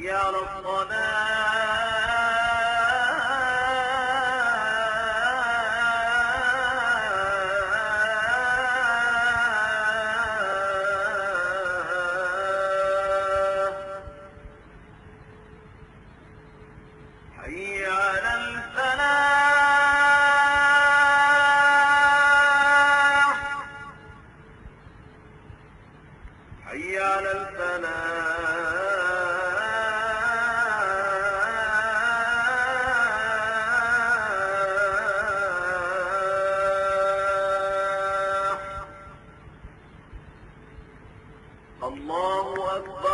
يرى الصلاة حي على الفلاح. حي على الفلاح. الله أكبر.